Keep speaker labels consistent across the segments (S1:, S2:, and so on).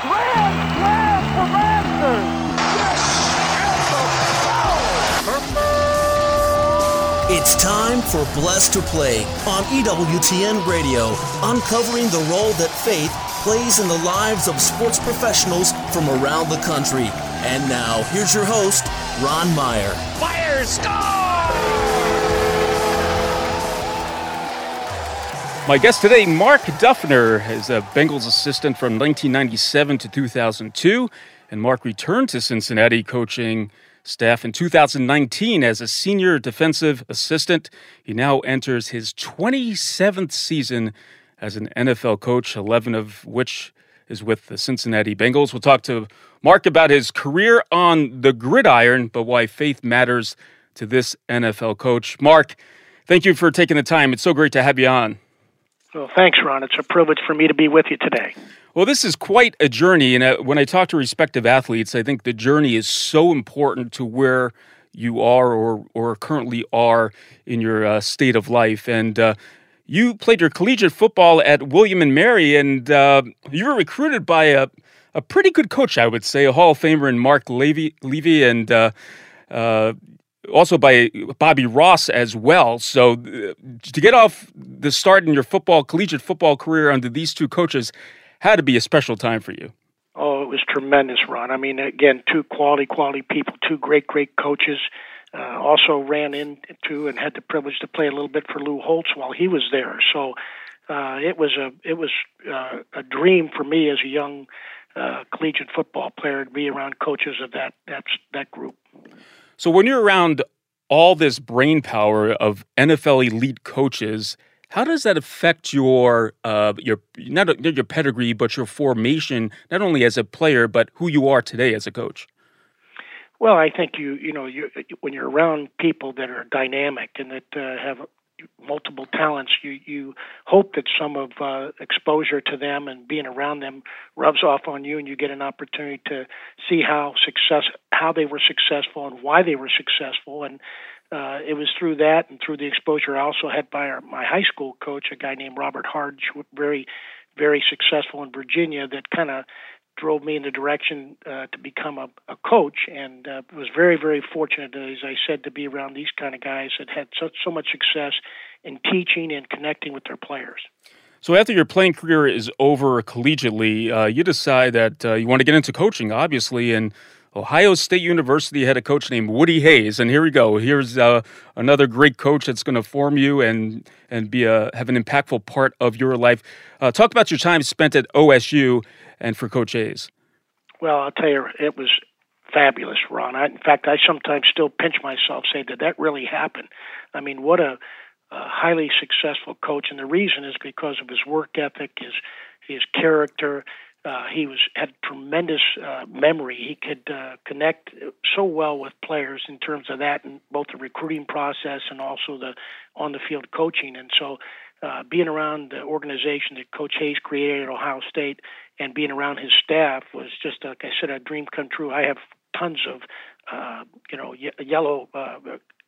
S1: Grand slam for Masters.
S2: It's time for Blessed to Play on EWTN Radio, uncovering the role that faith plays in the lives of sports professionals from around the country. And now, here's your host, Ron Meyer.
S3: Fire score!
S4: My guest today, Mark Duffner, is a Bengals assistant from 1997 to 2002, and Mark returned to Cincinnati coaching staff in 2019 as a senior defensive assistant. He now enters his 27th season as an NFL coach, 11 of which is with the Cincinnati Bengals. We'll talk to Mark about his career on the gridiron, but why faith matters to this NFL coach. Mark, thank you for taking the time. It's so great to have you on.
S5: Well, thanks, Ron. It's a privilege for me to be with you today.
S4: Well, this is quite a journey. And uh, when I talk to respective athletes, I think the journey is so important to where you are or, or currently are in your uh, state of life. And uh, you played your collegiate football at William and Mary, and uh, you were recruited by a, a pretty good coach, I would say, a Hall of Famer in Marv Levy, Levy and uh, uh, also by Bobby Ross as well. So uh, to get off the start in your football, collegiate football career under these two coaches had to be a special time for you.
S5: Oh, it was tremendous, Ron. I mean, again, two quality, quality people, two great, great coaches. Uh, also ran into and had the privilege to play a little bit for Lou Holtz while he was there. So uh, it was a it was uh, a dream for me as a young uh, collegiate football player to be around coaches of that that that group.
S4: So when you're around all this brain power of NFL elite coaches, how does that affect your uh, your not your pedigree, but your formation, not only as a player, but who you are today as a coach?
S5: Well, I think you you know you when you're around people that are dynamic and that uh, have multiple talents, you you hope that some of uh, exposure to them and being around them rubs off on you, and you get an opportunity to see how success how they were successful and why they were successful. And uh, it was through that and through the exposure I also had by our, my high school coach, a guy named Robert Hardge, very very successful in Virginia, that kind of drove me in the direction uh, to become a, a coach, and uh, was very, very fortunate, as I said, to be around these kind of guys that had so, so much success in teaching and connecting with their players.
S4: So after your playing career is over collegiately, uh, you decide that uh, you want to get into coaching, obviously, and Ohio State University had a coach named Woody Hayes, and here we go. Here's uh, another great coach that's going to form you and and be a have an impactful part of your life. Uh, talk about your time spent at OSU and for Coach Hayes.
S5: Well, I'll tell you, it was fabulous, Ron. I, in fact, I sometimes still pinch myself, say, did that really happen? I mean, what a, a highly successful coach, and the reason is because of his work ethic, his his character, uh, he was had tremendous uh, memory. He could uh, connect so well with players in terms of that, and both the recruiting process and also the on the field coaching. And so, uh, being around the organization that Coach Hayes created at Ohio State and being around his staff was just, like I said, a dream come true. I have tons of, uh, you know, ye- yellow uh,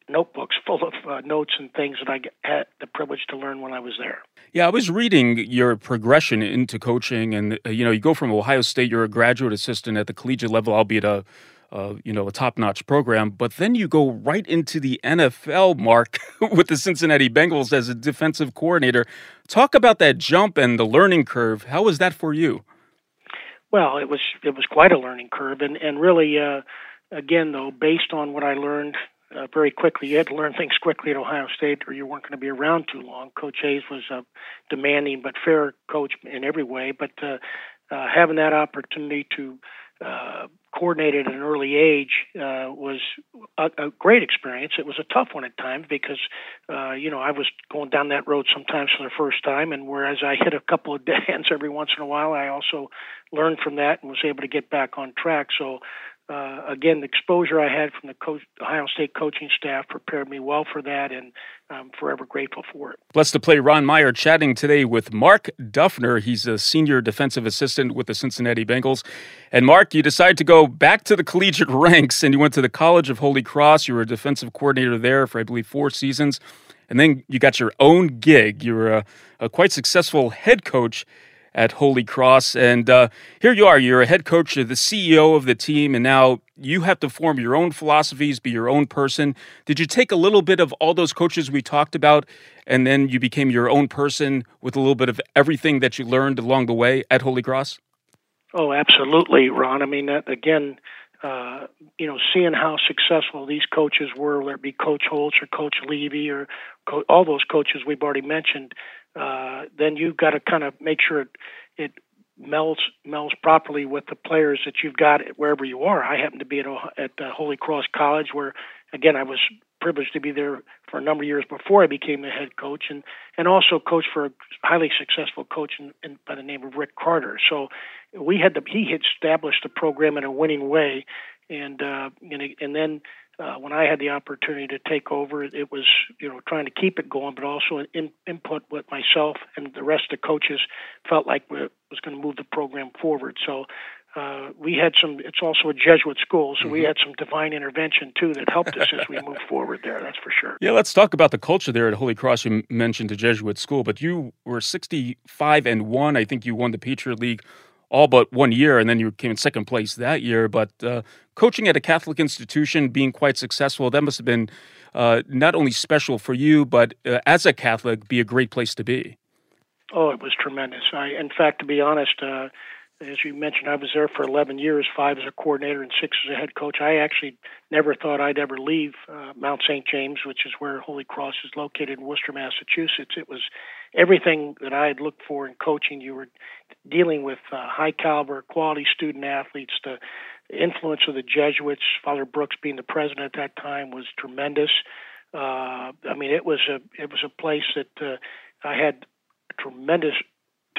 S5: notebooks full of uh, notes and things that I had the privilege to learn when I was there.
S4: Yeah, I was reading your progression into coaching, and uh, you know, you go from Ohio State, you're a graduate assistant at the collegiate level, albeit a uh, you know, a top-notch program, but then you go right into the NFL mark with the Cincinnati Bengals as a defensive coordinator. Talk about that jump and the learning curve. How was that for you?
S5: Well, it was it was quite a learning curve, and and really, uh, again, though, based on what I learned uh, very quickly. You had to learn things quickly at Ohio State, or you weren't going to be around too long. Coach Hayes was a demanding but fair coach in every way. But uh, uh, having that opportunity to uh, coordinate at an early age uh, was a, a great experience. It was a tough one at times because, uh, you know, I was going down that road sometimes for the first time, and whereas I hit a couple of dead ends every once in a while, I also learned from that and was able to get back on track. So uh, again, the exposure I had from the coach, Ohio State coaching staff prepared me well for that, and I'm forever grateful for it.
S4: Blessed to play Ron Meyer chatting today with Mark Duffner. He's a senior defensive assistant with the Cincinnati Bengals. And Mark, you decided to go back to the collegiate ranks, and you went to the College of Holy Cross. You were a defensive coordinator there for, I believe, four seasons. And then you got your own gig. You were a, a quite successful head coach at Holy Cross. And uh, here you are, you're a head coach, you're the CEO of the team, and now you have to form your own philosophies, be your own person. Did you take a little bit of all those coaches we talked about, and then you became your own person with a little bit of everything that you learned along the way at Holy Cross?
S5: Oh, absolutely, Ron. I mean, again, uh, you know, seeing how successful these coaches were, whether it be Coach Holtz or Coach Levy or co- all those coaches we've already mentioned, uh, then you've got to kind of make sure it, it melds melds properly with the players that you've got wherever you are. I happen to be at at uh, Holy Cross College, where again I was privileged to be there for a number of years before I became the head coach, and and also coached for a highly successful coach in, in, by the name of Rick Carter. So we had the he had established the program in a winning way, and uh, and, and then uh, when I had the opportunity to take over, it was you know trying to keep it going, but also in, input what myself and the rest of the coaches felt like was going to move the program forward. So uh, we had some. It's also a Jesuit school, so mm-hmm. we had some divine intervention too that helped us as we moved forward there. That's for sure.
S4: Yeah, let's talk about the culture there at Holy Cross. You mentioned the Jesuit school, but you were 65 and one. I think you won the Patriot League all but one year, and then you came in second place that year. But uh, coaching at a Catholic institution, being quite successful, that must have been uh, not only special for you, but uh, as a Catholic, be a great place to be.
S5: Oh, it was tremendous. I, in fact, to be honest, uh, as you mentioned, I was there for 11 years, five as a coordinator and six as a head coach. I actually never thought I'd ever leave uh, Mount St. James, which is where Holy Cross is located in Worcester, Massachusetts. It was everything that I had looked for in coaching. You were dealing with uh, high caliber, quality student athletes. The influence of the Jesuits, Father Brooks being the president at that time, was tremendous. Uh, I mean, it was a it was a place that uh, I had tremendous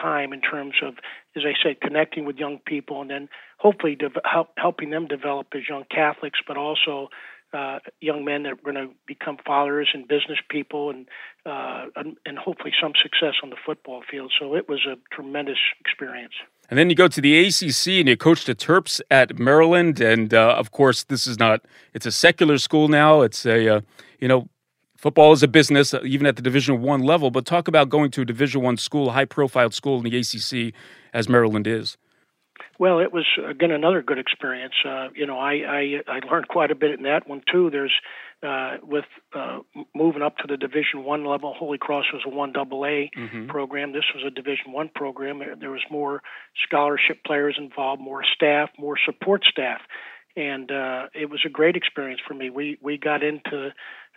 S5: time in terms of, as I said, connecting with young people and then hopefully de- help, helping them develop as young Catholics, but also uh, young men that are going to become fathers and business people and, uh, and, and hopefully some success on the football field. So it was a tremendous experience.
S4: And then you go to the ACC and you coach the Terps at Maryland, and uh, of course this is not it's a secular school now. It's a uh, you know football is a business, uh, even at the Division One level. But talk about going to a Division One school, a high profile school in the ACC, as Maryland is.
S5: Well, it was again another good experience. Uh, you know, I, I I learned quite a bit in that one too. There's uh, with uh, moving up to the Division One level. Holy Cross was a one double A mm-hmm. program. This was a Division One program. There was more scholarship players involved, more staff, more support staff, and uh, it was a great experience for me. We we got into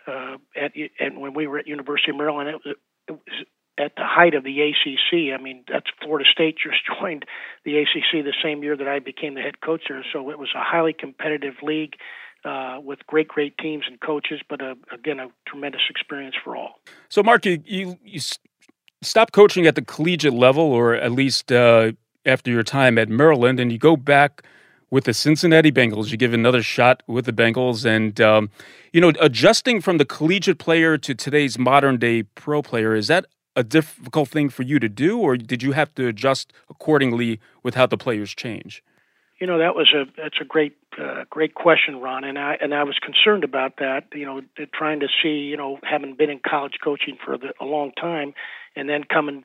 S5: uh, at and when we were at University of Maryland, it, it was at the height of the ACC. I mean, that's Florida State just joined the ACC the same year that I became the head coach there. So it was a highly competitive league uh, with great, great teams and coaches, but uh, again, a tremendous experience for all.
S4: So, Mark, you you, you stopped coaching at the collegiate level, or at least uh, after your time at Maryland, and you go back with the Cincinnati Bengals. You give another shot with the Bengals, and um, you know, adjusting from the collegiate player to today's modern day pro player is that a difficult thing for you to do, or did you have to adjust accordingly with how the players change?
S5: You know, that was a that's a great uh, great question, Ron, and I and I was concerned about that. You know, trying to see, you know, having been in college coaching for the, a long time, and then coming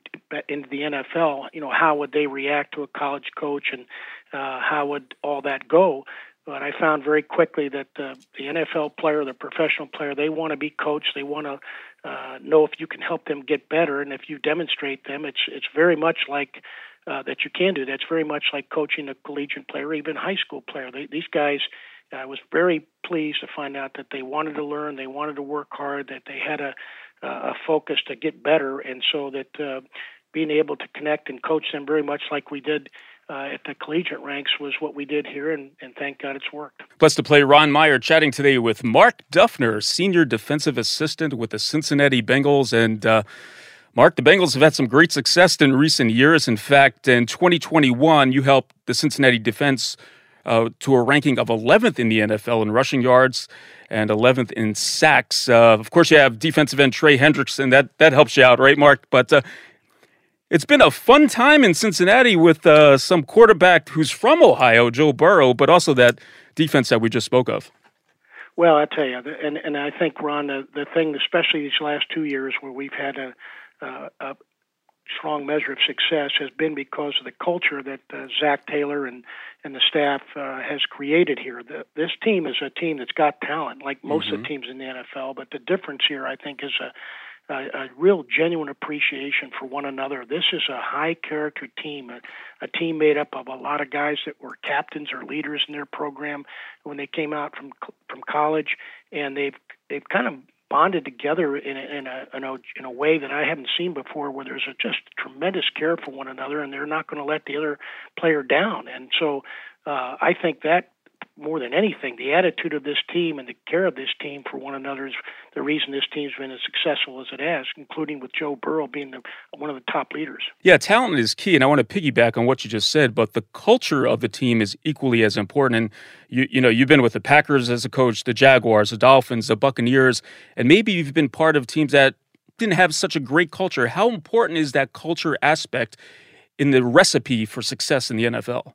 S5: into the NFL, you know, how would they react to a college coach, and uh, how would all that go? But I found very quickly that uh, the NFL player, the professional player, they want to be coached. They want to uh, know if you can help them get better, and if you demonstrate them, it's it's very much like uh, that you can do. That's very much like coaching a collegiate player, even high school player. They, these guys, I was very pleased to find out that they wanted to learn, they wanted to work hard, that they had a a focus to get better, and so that uh, being able to connect and coach them very much like we did uh, at the collegiate ranks was what we did here, and, and thank God it's worked.
S4: Blessed to play Ron Meyer chatting today with Mark Duffner, Senior Defensive Assistant with the Cincinnati Bengals. And uh, Mark, the Bengals have had some great success in recent years. In fact, in 2021, you helped the Cincinnati defense uh, to a ranking of 11th in the NFL in rushing yards and 11th in sacks. Uh, of course, you have defensive end Trey Hendrickson. That that helps you out, right, Mark? But uh, it's been a fun time in Cincinnati with uh, some quarterback who's from Ohio, Joe Burrow, but also that defense that we just spoke of.
S5: Well, I tell you, and and I think Ron, the, the thing, especially these last two years, where we've had a, uh, a strong measure of success has been because of the culture that uh, Zac Taylor and and the staff uh, has created here. The, this team is a team that's got talent, like most mm-hmm. of the teams in the NFL. But the difference here, I think, is a a, a real genuine appreciation for one another. This is a high character team, a, a team made up of a lot of guys that were captains or leaders in their program when they came out from from college, and they've they've kind of bonded together in a, in a, in a, in a way that I haven't seen before, where there's a just tremendous care for one another, and they're not going to let the other player down. And so, uh, I think that more than anything, the attitude of this team and the care of this team for one another is the reason this team's been as successful as it has, including with Joe Burrow being the, one of the top leaders.
S4: Yeah, talent is key, and I want to piggyback on what you just said. But the culture of the team is equally as important. And you, you know, you've been with the Packers as a coach, the Jaguars, the Dolphins, the Buccaneers, and maybe you've been part of teams that didn't have such a great culture. How important is that culture aspect in the recipe for success in the NFL?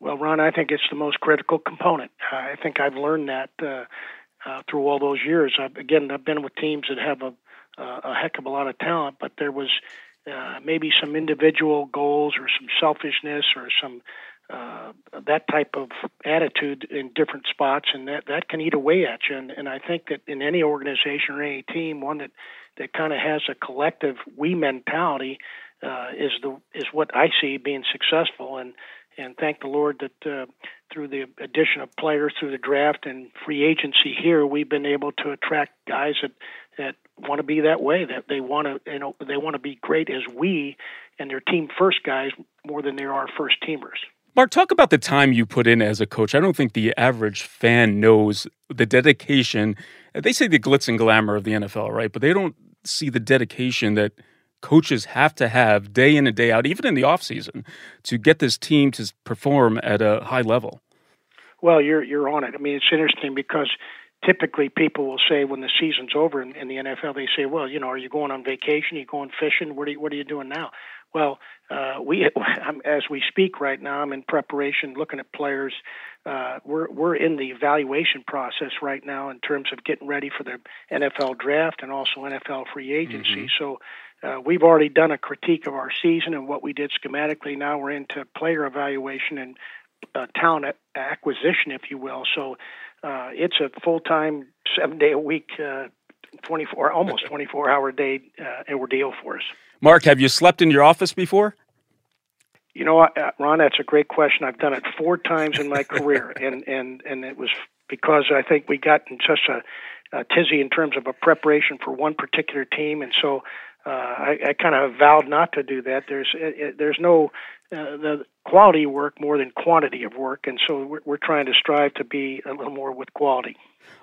S5: Well, Ron, I think it's the most critical component. I think I've learned that uh, uh, through all those years. I've, again, I've been with teams that have a, uh, a heck of a lot of talent, but there was uh, maybe some individual goals or some selfishness or some uh, that type of attitude in different spots, and that that can eat away at you. And, and I think that in any organization or any team, one that that kind of has a collective we mentality uh, is the is what I see being successful. And and thank the Lord that uh, through the addition of players through the draft and free agency here, we've been able to attract guys that that want to be that way. That they want to, you know, they want to be great as we and their team first guys more than they are first teamers.
S4: Mark, talk about the time you put in as a coach. I don't think the average fan knows the dedication. They say the glitz and glamour of the NFL, right? But they don't see the dedication that coaches have to have day in and day out, even in the off season, to get this team to perform at a high level?
S5: Well, you're you're on it. I mean, it's interesting because typically people will say when the season's over in, in the NFL, they say, "Well, you know, are you going on vacation? Are you going fishing? What are you, what are you doing now?" Well, uh, we as we speak right now, I'm in preparation, looking at players. Uh, we're we're in the evaluation process right now in terms of getting ready for the NFL draft and also NFL free agency. Mm-hmm. So uh, we've already done a critique of our season and what we did schematically. Now we're into player evaluation and uh, talent acquisition, if you will. So uh, it's a full time, seven day a week, uh, 24, almost 24 hour day uh, ordeal for us.
S4: Mark, have you slept in your office before?
S5: You know, Ron, that's a great question. I've done it four times in my career, and and and it was because I think we got in such a, a tizzy in terms of a preparation for one particular team, and so uh, I, I kind of vowed not to do that. There's it, it, there's no uh, the quality work more than quantity of work, and so we're, we're trying to strive to be a little more with quality.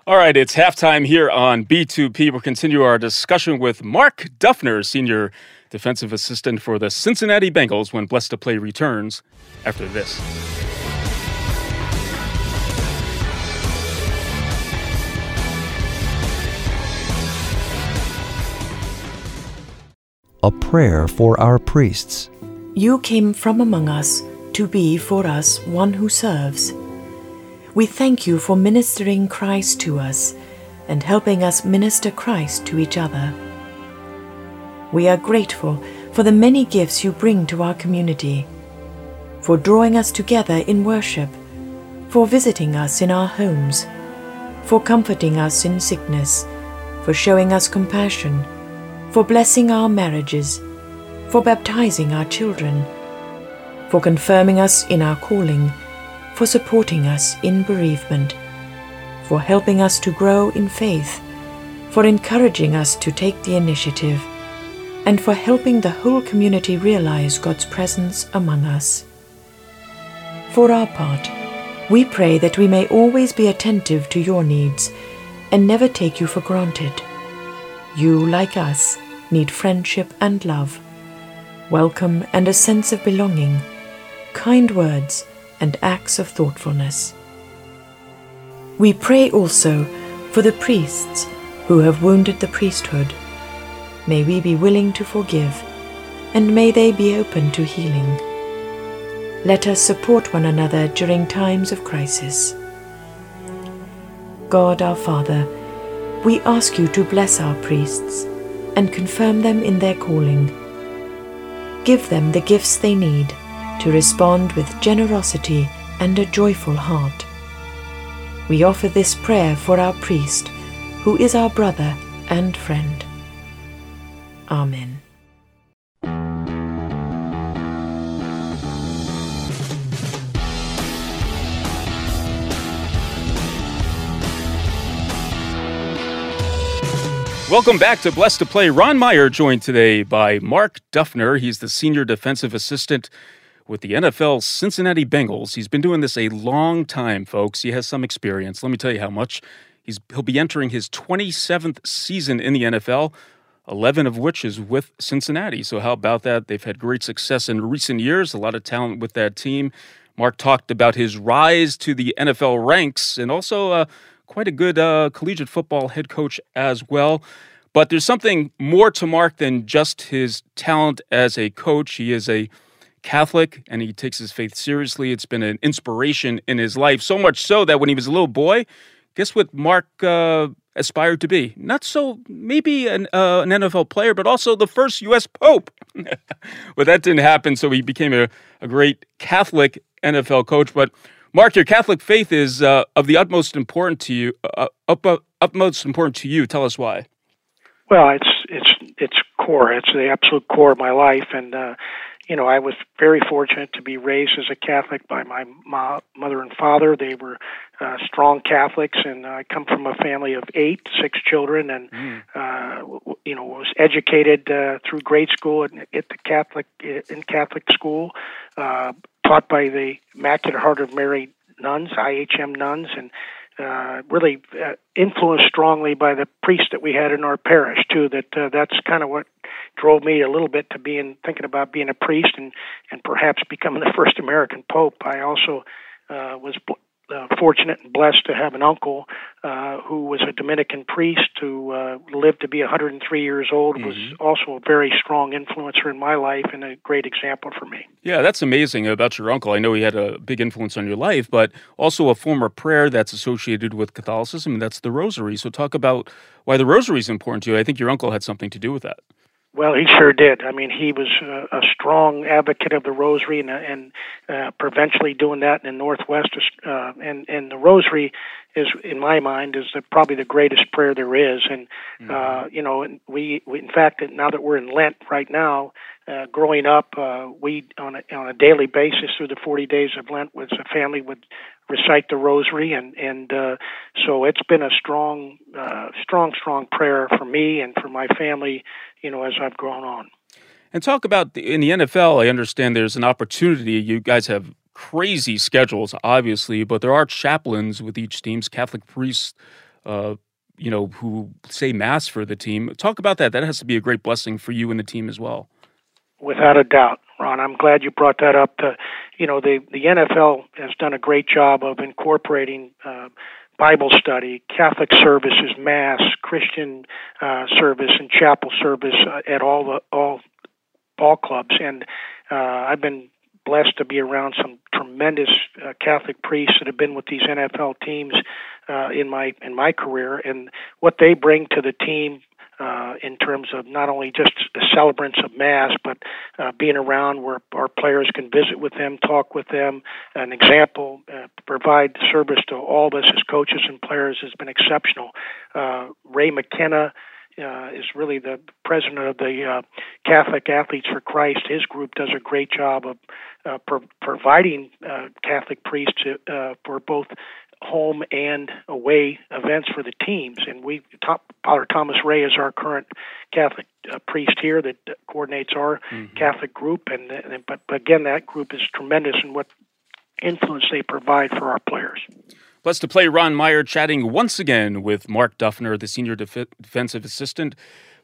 S4: All right, it's halftime here on B2P. We'll continue our discussion with Mark Duffner, senior defensive assistant for the Cincinnati Bengals, when Blessed to Play returns after this.
S6: A prayer for our priests.
S7: You came from among us to be for us one who serves. We thank you for ministering Christ to us and helping us minister Christ to each other. We are grateful for the many gifts you bring to our community, for drawing us together in worship, for visiting us in our homes, for comforting us in sickness, for showing us compassion for blessing our marriages, for baptizing our children, for confirming us in our calling, for supporting us in bereavement, for helping us to grow in faith, for encouraging us to take the initiative, and for helping the whole community realize God's presence among us. For our part, we pray that we may always be attentive to your needs and never take you for granted. You, like us, need friendship and love, welcome and a sense of belonging, kind words and acts of thoughtfulness. We pray also for the priests who have wounded the priesthood. May we be willing to forgive, and may they be open to healing. Let us support one another during times of crisis. God our Father, we ask you to bless our priests and confirm them in their calling. Give them the gifts they need to respond with generosity and a joyful heart. We offer this prayer for our priest, who is our brother and friend. Amen.
S4: Welcome back to Blessed to Play. Ron Meyer joined today by Mark Duffner. He's the senior defensive assistant with the NFL Cincinnati Bengals. He's been doing this a long time, folks. He has some experience. Let me tell you how much. He's, he'll be entering his 27th season in the NFL, 11 of which is with Cincinnati. So, how about that? They've had great success in recent years, a lot of talent with that team. Mark talked about his rise to the NFL ranks and also uh, quite a good uh, collegiate football head coach as well. But there's something more to Mark than just his talent as a coach. He is a Catholic and he takes his faith seriously. It's been an inspiration in his life, so much so that when he was a little boy, guess what Mark uh, aspired to be? Not so, maybe an, uh, an NFL player, but also the first U.S. Pope. well, that didn't happen, so he became a, a great Catholic NFL coach. But Mark, your Catholic faith is uh, of the utmost important to you. Uh, up, uh, utmost important to you. Tell us why.
S5: Well, it's it's it's core. It's the absolute core of my life, and uh, you know, I was very fortunate to be raised as a Catholic by my ma- mother and father. They were uh, strong Catholics, and I come from a family of eight, six children, and mm. uh, you know, was educated uh, through grade school at, at the Catholic in Catholic school, uh, taught by the Immaculate Heart of Mary nuns, IHM nuns, and uh, really uh, influenced strongly by the priest that we had in our parish too. That uh, that's kind of what drove me a little bit to being thinking about being a priest and and perhaps becoming the first American pope. I also uh, was uh, fortunate and blessed to have an uncle uh, who was a Dominican priest who uh, lived to be 103 years old. Mm-hmm. Was also a very strong influencer in my life and a great example for me.
S4: Yeah, that's amazing about your uncle. I know he had a big influence on your life, but also a form of prayer that's associated with Catholicism, and that's the Rosary. So, talk about why the Rosary is important to you. I think your uncle had something to do with that.
S5: Well, he sure did. I mean, he was a, a strong advocate of the Rosary and, and uh, provincially doing that in the Northwest. Uh, and and the Rosary is, in my mind, is the, probably the greatest prayer there is. And mm-hmm. uh, you know, we, we in fact now that we're in Lent right now, uh, growing up, uh, we on a on a daily basis through the 40 days of Lent, was a family would recite the Rosary, and and uh, so it's been a strong, uh, strong, strong prayer for me and for my family you know, as I've grown on.
S4: And talk about the, in the NFL. I understand there's an opportunity. You guys have crazy schedules, obviously, but there are chaplains with each team's Catholic priests. Uh, you know, who say mass for the team. Talk about that. That has to be a great blessing for you and the team as well.
S5: Without a doubt, Ron. I'm glad you brought that up. To, you know, the the NFL has done a great job of incorporating uh, Bible study, Catholic services, Mass, Christian uh, service, and chapel service uh, at all the all ball clubs. And uh, I've been blessed to be around some tremendous uh, Catholic priests that have been with these NFL teams uh, in my in my career, and what they bring to the team uh, in terms of not only just the celebrants of Mass, but uh, being around where our players can visit with them, talk with them. An example, uh, provide service to all of us as coaches and players has been exceptional. Uh, Ray McKenna. Uh, is really the president of the uh, Catholic Athletes for Christ. His group does a great job of uh, pro- providing uh, Catholic priests uh, for both home and away events for the teams. And we, Father Thomas Ray is our current Catholic uh, priest here that coordinates our mm-hmm. Catholic group. And, and but, but again, that group is tremendous in what influence they provide for our players.
S4: Blessed to play Ron Meyer chatting once again with Mark Duffner, the senior def- defensive assistant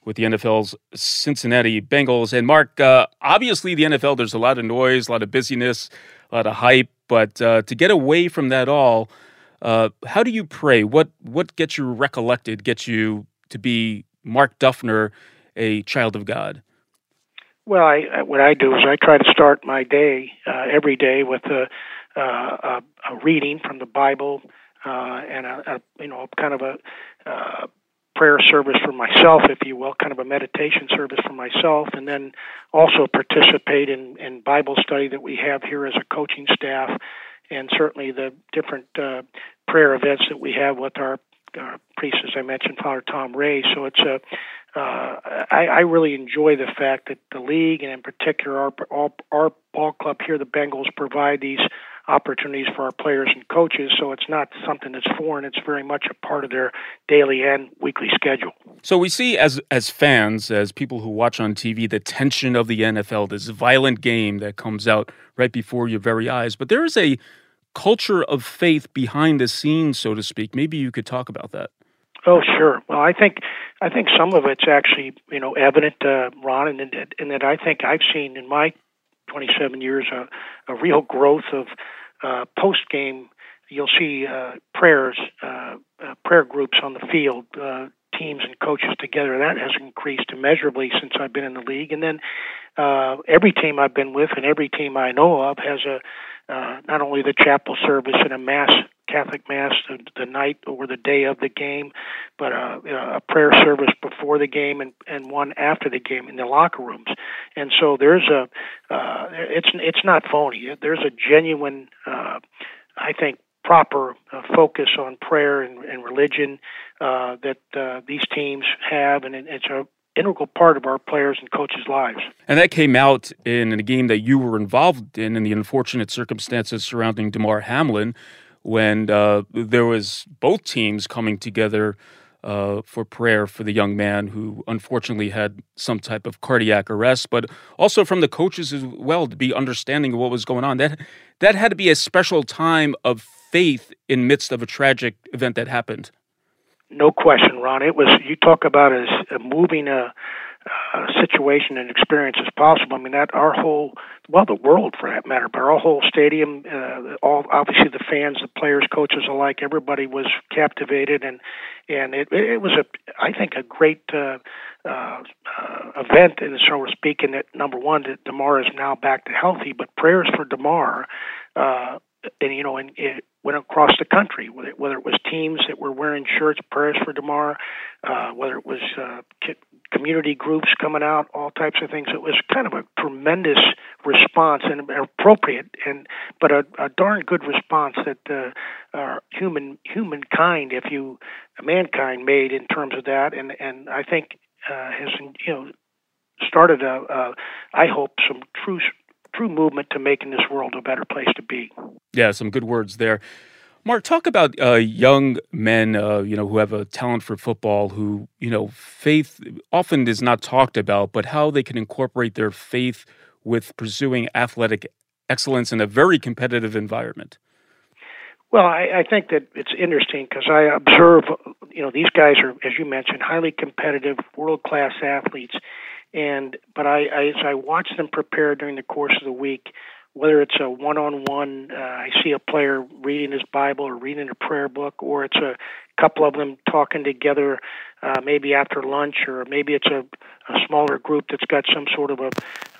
S4: with the NFL's Cincinnati Bengals. And Mark, uh, obviously the NFL, there's a lot of noise, a lot of busyness, a lot of hype, but uh, to get away from that all, uh, how do you pray? What what gets you recollected? Gets you to be Mark Duffner, a child of God?
S5: Well, I, what I do is I try to start my day uh, every day with a, uh, a, reading from the Bible uh, and a, a, you know kind of a uh, prayer service for myself, if you will, kind of a meditation service for myself, and then also participate in, in Bible study that we have here as a coaching staff, and certainly the different uh, prayer events that we have with our, our priest, as I mentioned, Father Tom Ray. So it's a uh, I, I really enjoy the fact that the league and in particular our, our our ball club here, the Bengals, provide these opportunities for our players and coaches. So it's not something that's foreign. It's very much a part of their daily and weekly schedule.
S4: So we see as as fans, as people who watch on TV, the tension of the NFL, this violent game that comes out right before your very eyes. But there is a culture of faith behind the scenes, so to speak. Maybe you could talk about that.
S5: Oh, sure. Well, I think I think some of it's actually you know evident, uh, Ron, and, and that I think I've seen in my 27 years a, a real growth of uh, post game. You'll see uh, prayers, uh, uh, prayer groups on the field, uh, teams and coaches together. That has increased immeasurably since I've been in the league. And then uh, every team I've been with and every team I know of has a uh, not only the chapel service and a mass Catholic Mass the, the night or the day of the game, but uh, a prayer service before the game and, and one after the game in the locker rooms. And so there's a, uh, it's it's not phony. There's a genuine, uh, I think, proper uh, focus on prayer and, and religion uh, that uh, these teams have, and it's a integral part of our players and coaches' lives.
S4: And that came out in a game that you were involved in, in the unfortunate circumstances surrounding Damar Hamlin, when uh, there was both teams coming together uh, for prayer for the young man who unfortunately had some type of cardiac arrest, but also from the coaches as well to be understanding of what was going on. That that had to be a special time of faith in midst of a tragic event that happened.
S5: No question, Ron. It was you talk about as moving a uh, situation and experience as possible. I mean, that our whole, well, the world for that matter, but our whole stadium, uh, all obviously the fans, the players, coaches alike, everybody was captivated, and and it it was a, I think, a great. Uh, uh, uh, event, and so to speak, and that number one, that Damar is now back to healthy, but prayers for Damar, uh, and you know, and it went across the country. Whether, it was teams that were wearing shirts, prayers for Damar, uh, whether it was uh, community groups coming out, all types of things. It was kind of a tremendous response and appropriate, and but a, a darn good response that uh, our human humankind, if you mankind, made in terms of that, and and I think uh, has you know started a, a I hope some true true movement to making this world a better place to be.
S4: Yeah, some good words there. Mark, talk about uh, young men, uh, you know, who have a talent for football, who, you know, faith often is not talked about, but how they can incorporate their faith with pursuing athletic excellence in a very competitive environment.
S5: Well, I, I think that it's interesting because I observe, you know, these guys are, as you mentioned, highly competitive, world class athletes, and but I, I as I watch them prepare during the course of the week, whether it's a one-on-one, uh, I see a player reading his Bible or reading a prayer book, or it's a couple of them talking together, uh, maybe after lunch, or maybe it's a, a smaller group that's got some sort of a,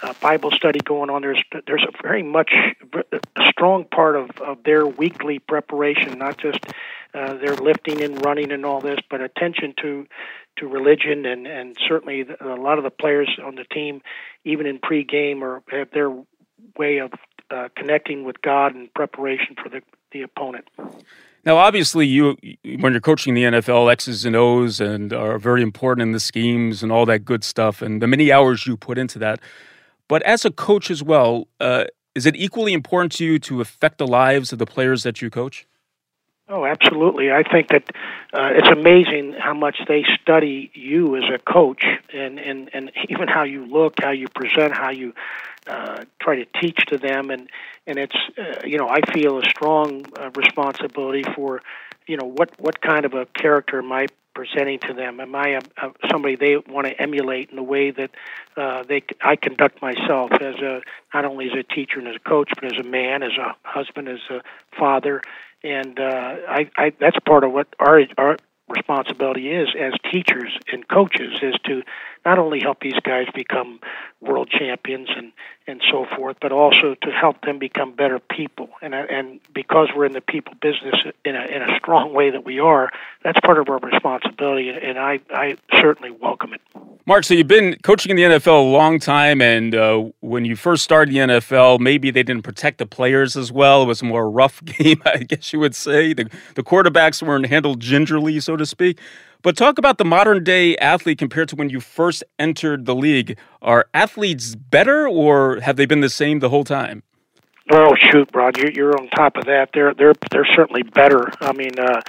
S5: a Bible study going on. There's there's a very much a strong part of, of their weekly preparation, not just uh, their lifting and running and all this, but attention to to religion and and certainly a lot of the players on the team, even in pregame, or have their way of uh, connecting with God in preparation for the, the opponent.
S4: Now, obviously, you when you're coaching the NFL, X's and O's and are very important in the schemes and all that good stuff, and the many hours you put into that. But as a coach as well, uh, is it equally important to you to affect the lives of the players that you coach?
S5: Oh, absolutely. I think that uh, it's amazing how much they study you as a coach, and, and, and even how you look, how you present, how you uh, try to teach to them, and and it's uh, you know I feel a strong uh, responsibility for you know what what kind of a character am I presenting to them? Am I a, a, somebody they want to emulate in the way that uh, they I conduct myself as a not only as a teacher and as a coach, but as a man, as a husband, as a father, and uh, I, I that's part of what our our responsibility is as teachers and coaches is to not only help these guys become world champions and and so forth, but also to help them become better people. And and because we're in the people business in a in a strong way that we are, that's part of our responsibility, and I I certainly welcome it.
S4: Mark, so you've been coaching in the NFL a long time, and uh, when you first started the NFL, maybe they didn't protect the players as well. It was a more rough game, I guess you would say. The the quarterbacks weren't handled gingerly, so to speak. But talk about the modern day athlete compared to when you first entered the league. Are athletes better or have they been the same the whole time?
S5: Oh shoot, you're, you're on top of that. They're they're they're certainly better. I mean, uh,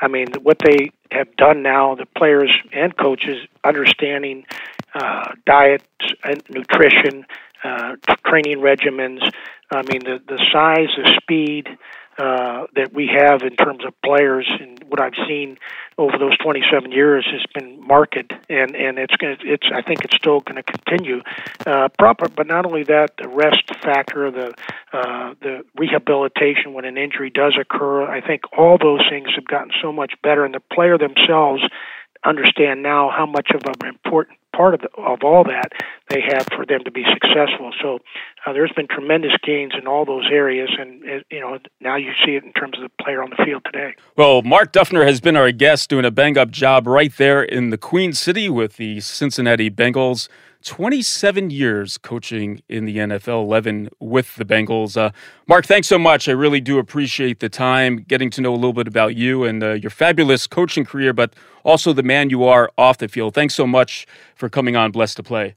S5: I mean what they have done now, the players and coaches understanding uh, diet and nutrition, uh, training regimens. I mean, the the size, the speed, uh, that we have in terms of players and what I've seen over those 27 years has been marked, and and it's going it's I think it's still going to continue. Uh, proper, but not only that, the rest factor, the uh, the rehabilitation when an injury does occur. I think all those things have gotten so much better, and the player themselves understand now how much of an important part of, the, of all that they have for them to be successful. So uh, there's been tremendous gains in all those areas, and you know now you see it in terms of the player on the field today.
S4: Well, Mark Duffner has been our guest, doing a bang up job right there in the Queen City with the Cincinnati Bengals. 27 years coaching in the NFL, 11 with the Bengals. Uh, Mark, thanks so much. I really do appreciate the time getting to know a little bit about you and uh, your fabulous coaching career, but also the man you are off the field. Thanks so much for coming on Blessed to Play.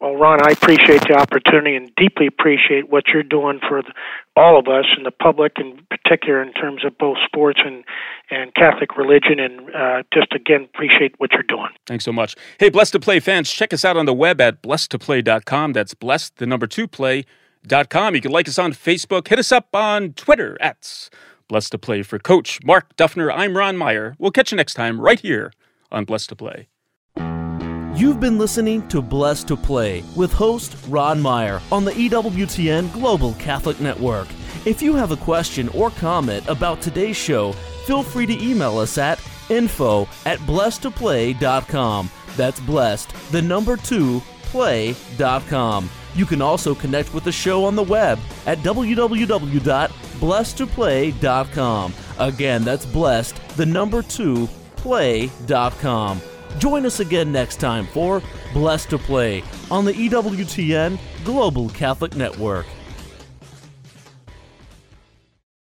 S5: Well, Ron, I appreciate the opportunity and deeply appreciate what you're doing for the, all of us and the public, in particular, in terms of both sports and, and Catholic religion. And uh, just again, appreciate what you're doing.
S4: Thanks so much. Hey, Blessed to Play fans, check us out on the web at blessedtoplay.com. That's blessed, the number two play.com. You can like us on Facebook, hit us up on Twitter at Blessed to Play. For Coach Mark Duffner, I'm Ron Meyer. We'll catch you next time right here on Blessed to Play.
S2: You've been listening to Blessed to Play with host Ron Meyer on the EWTN Global Catholic Network. If you have a question or comment about today's show, feel free to email us at info at blessedtoplay.com. That's blessed, the number two, play.com. You can also connect with the show on the web at www.blessedtoplay.com. Again, that's blessed, the number two, play.com. Join us again next time for Blessed to Play on the EWTN Global Catholic Network.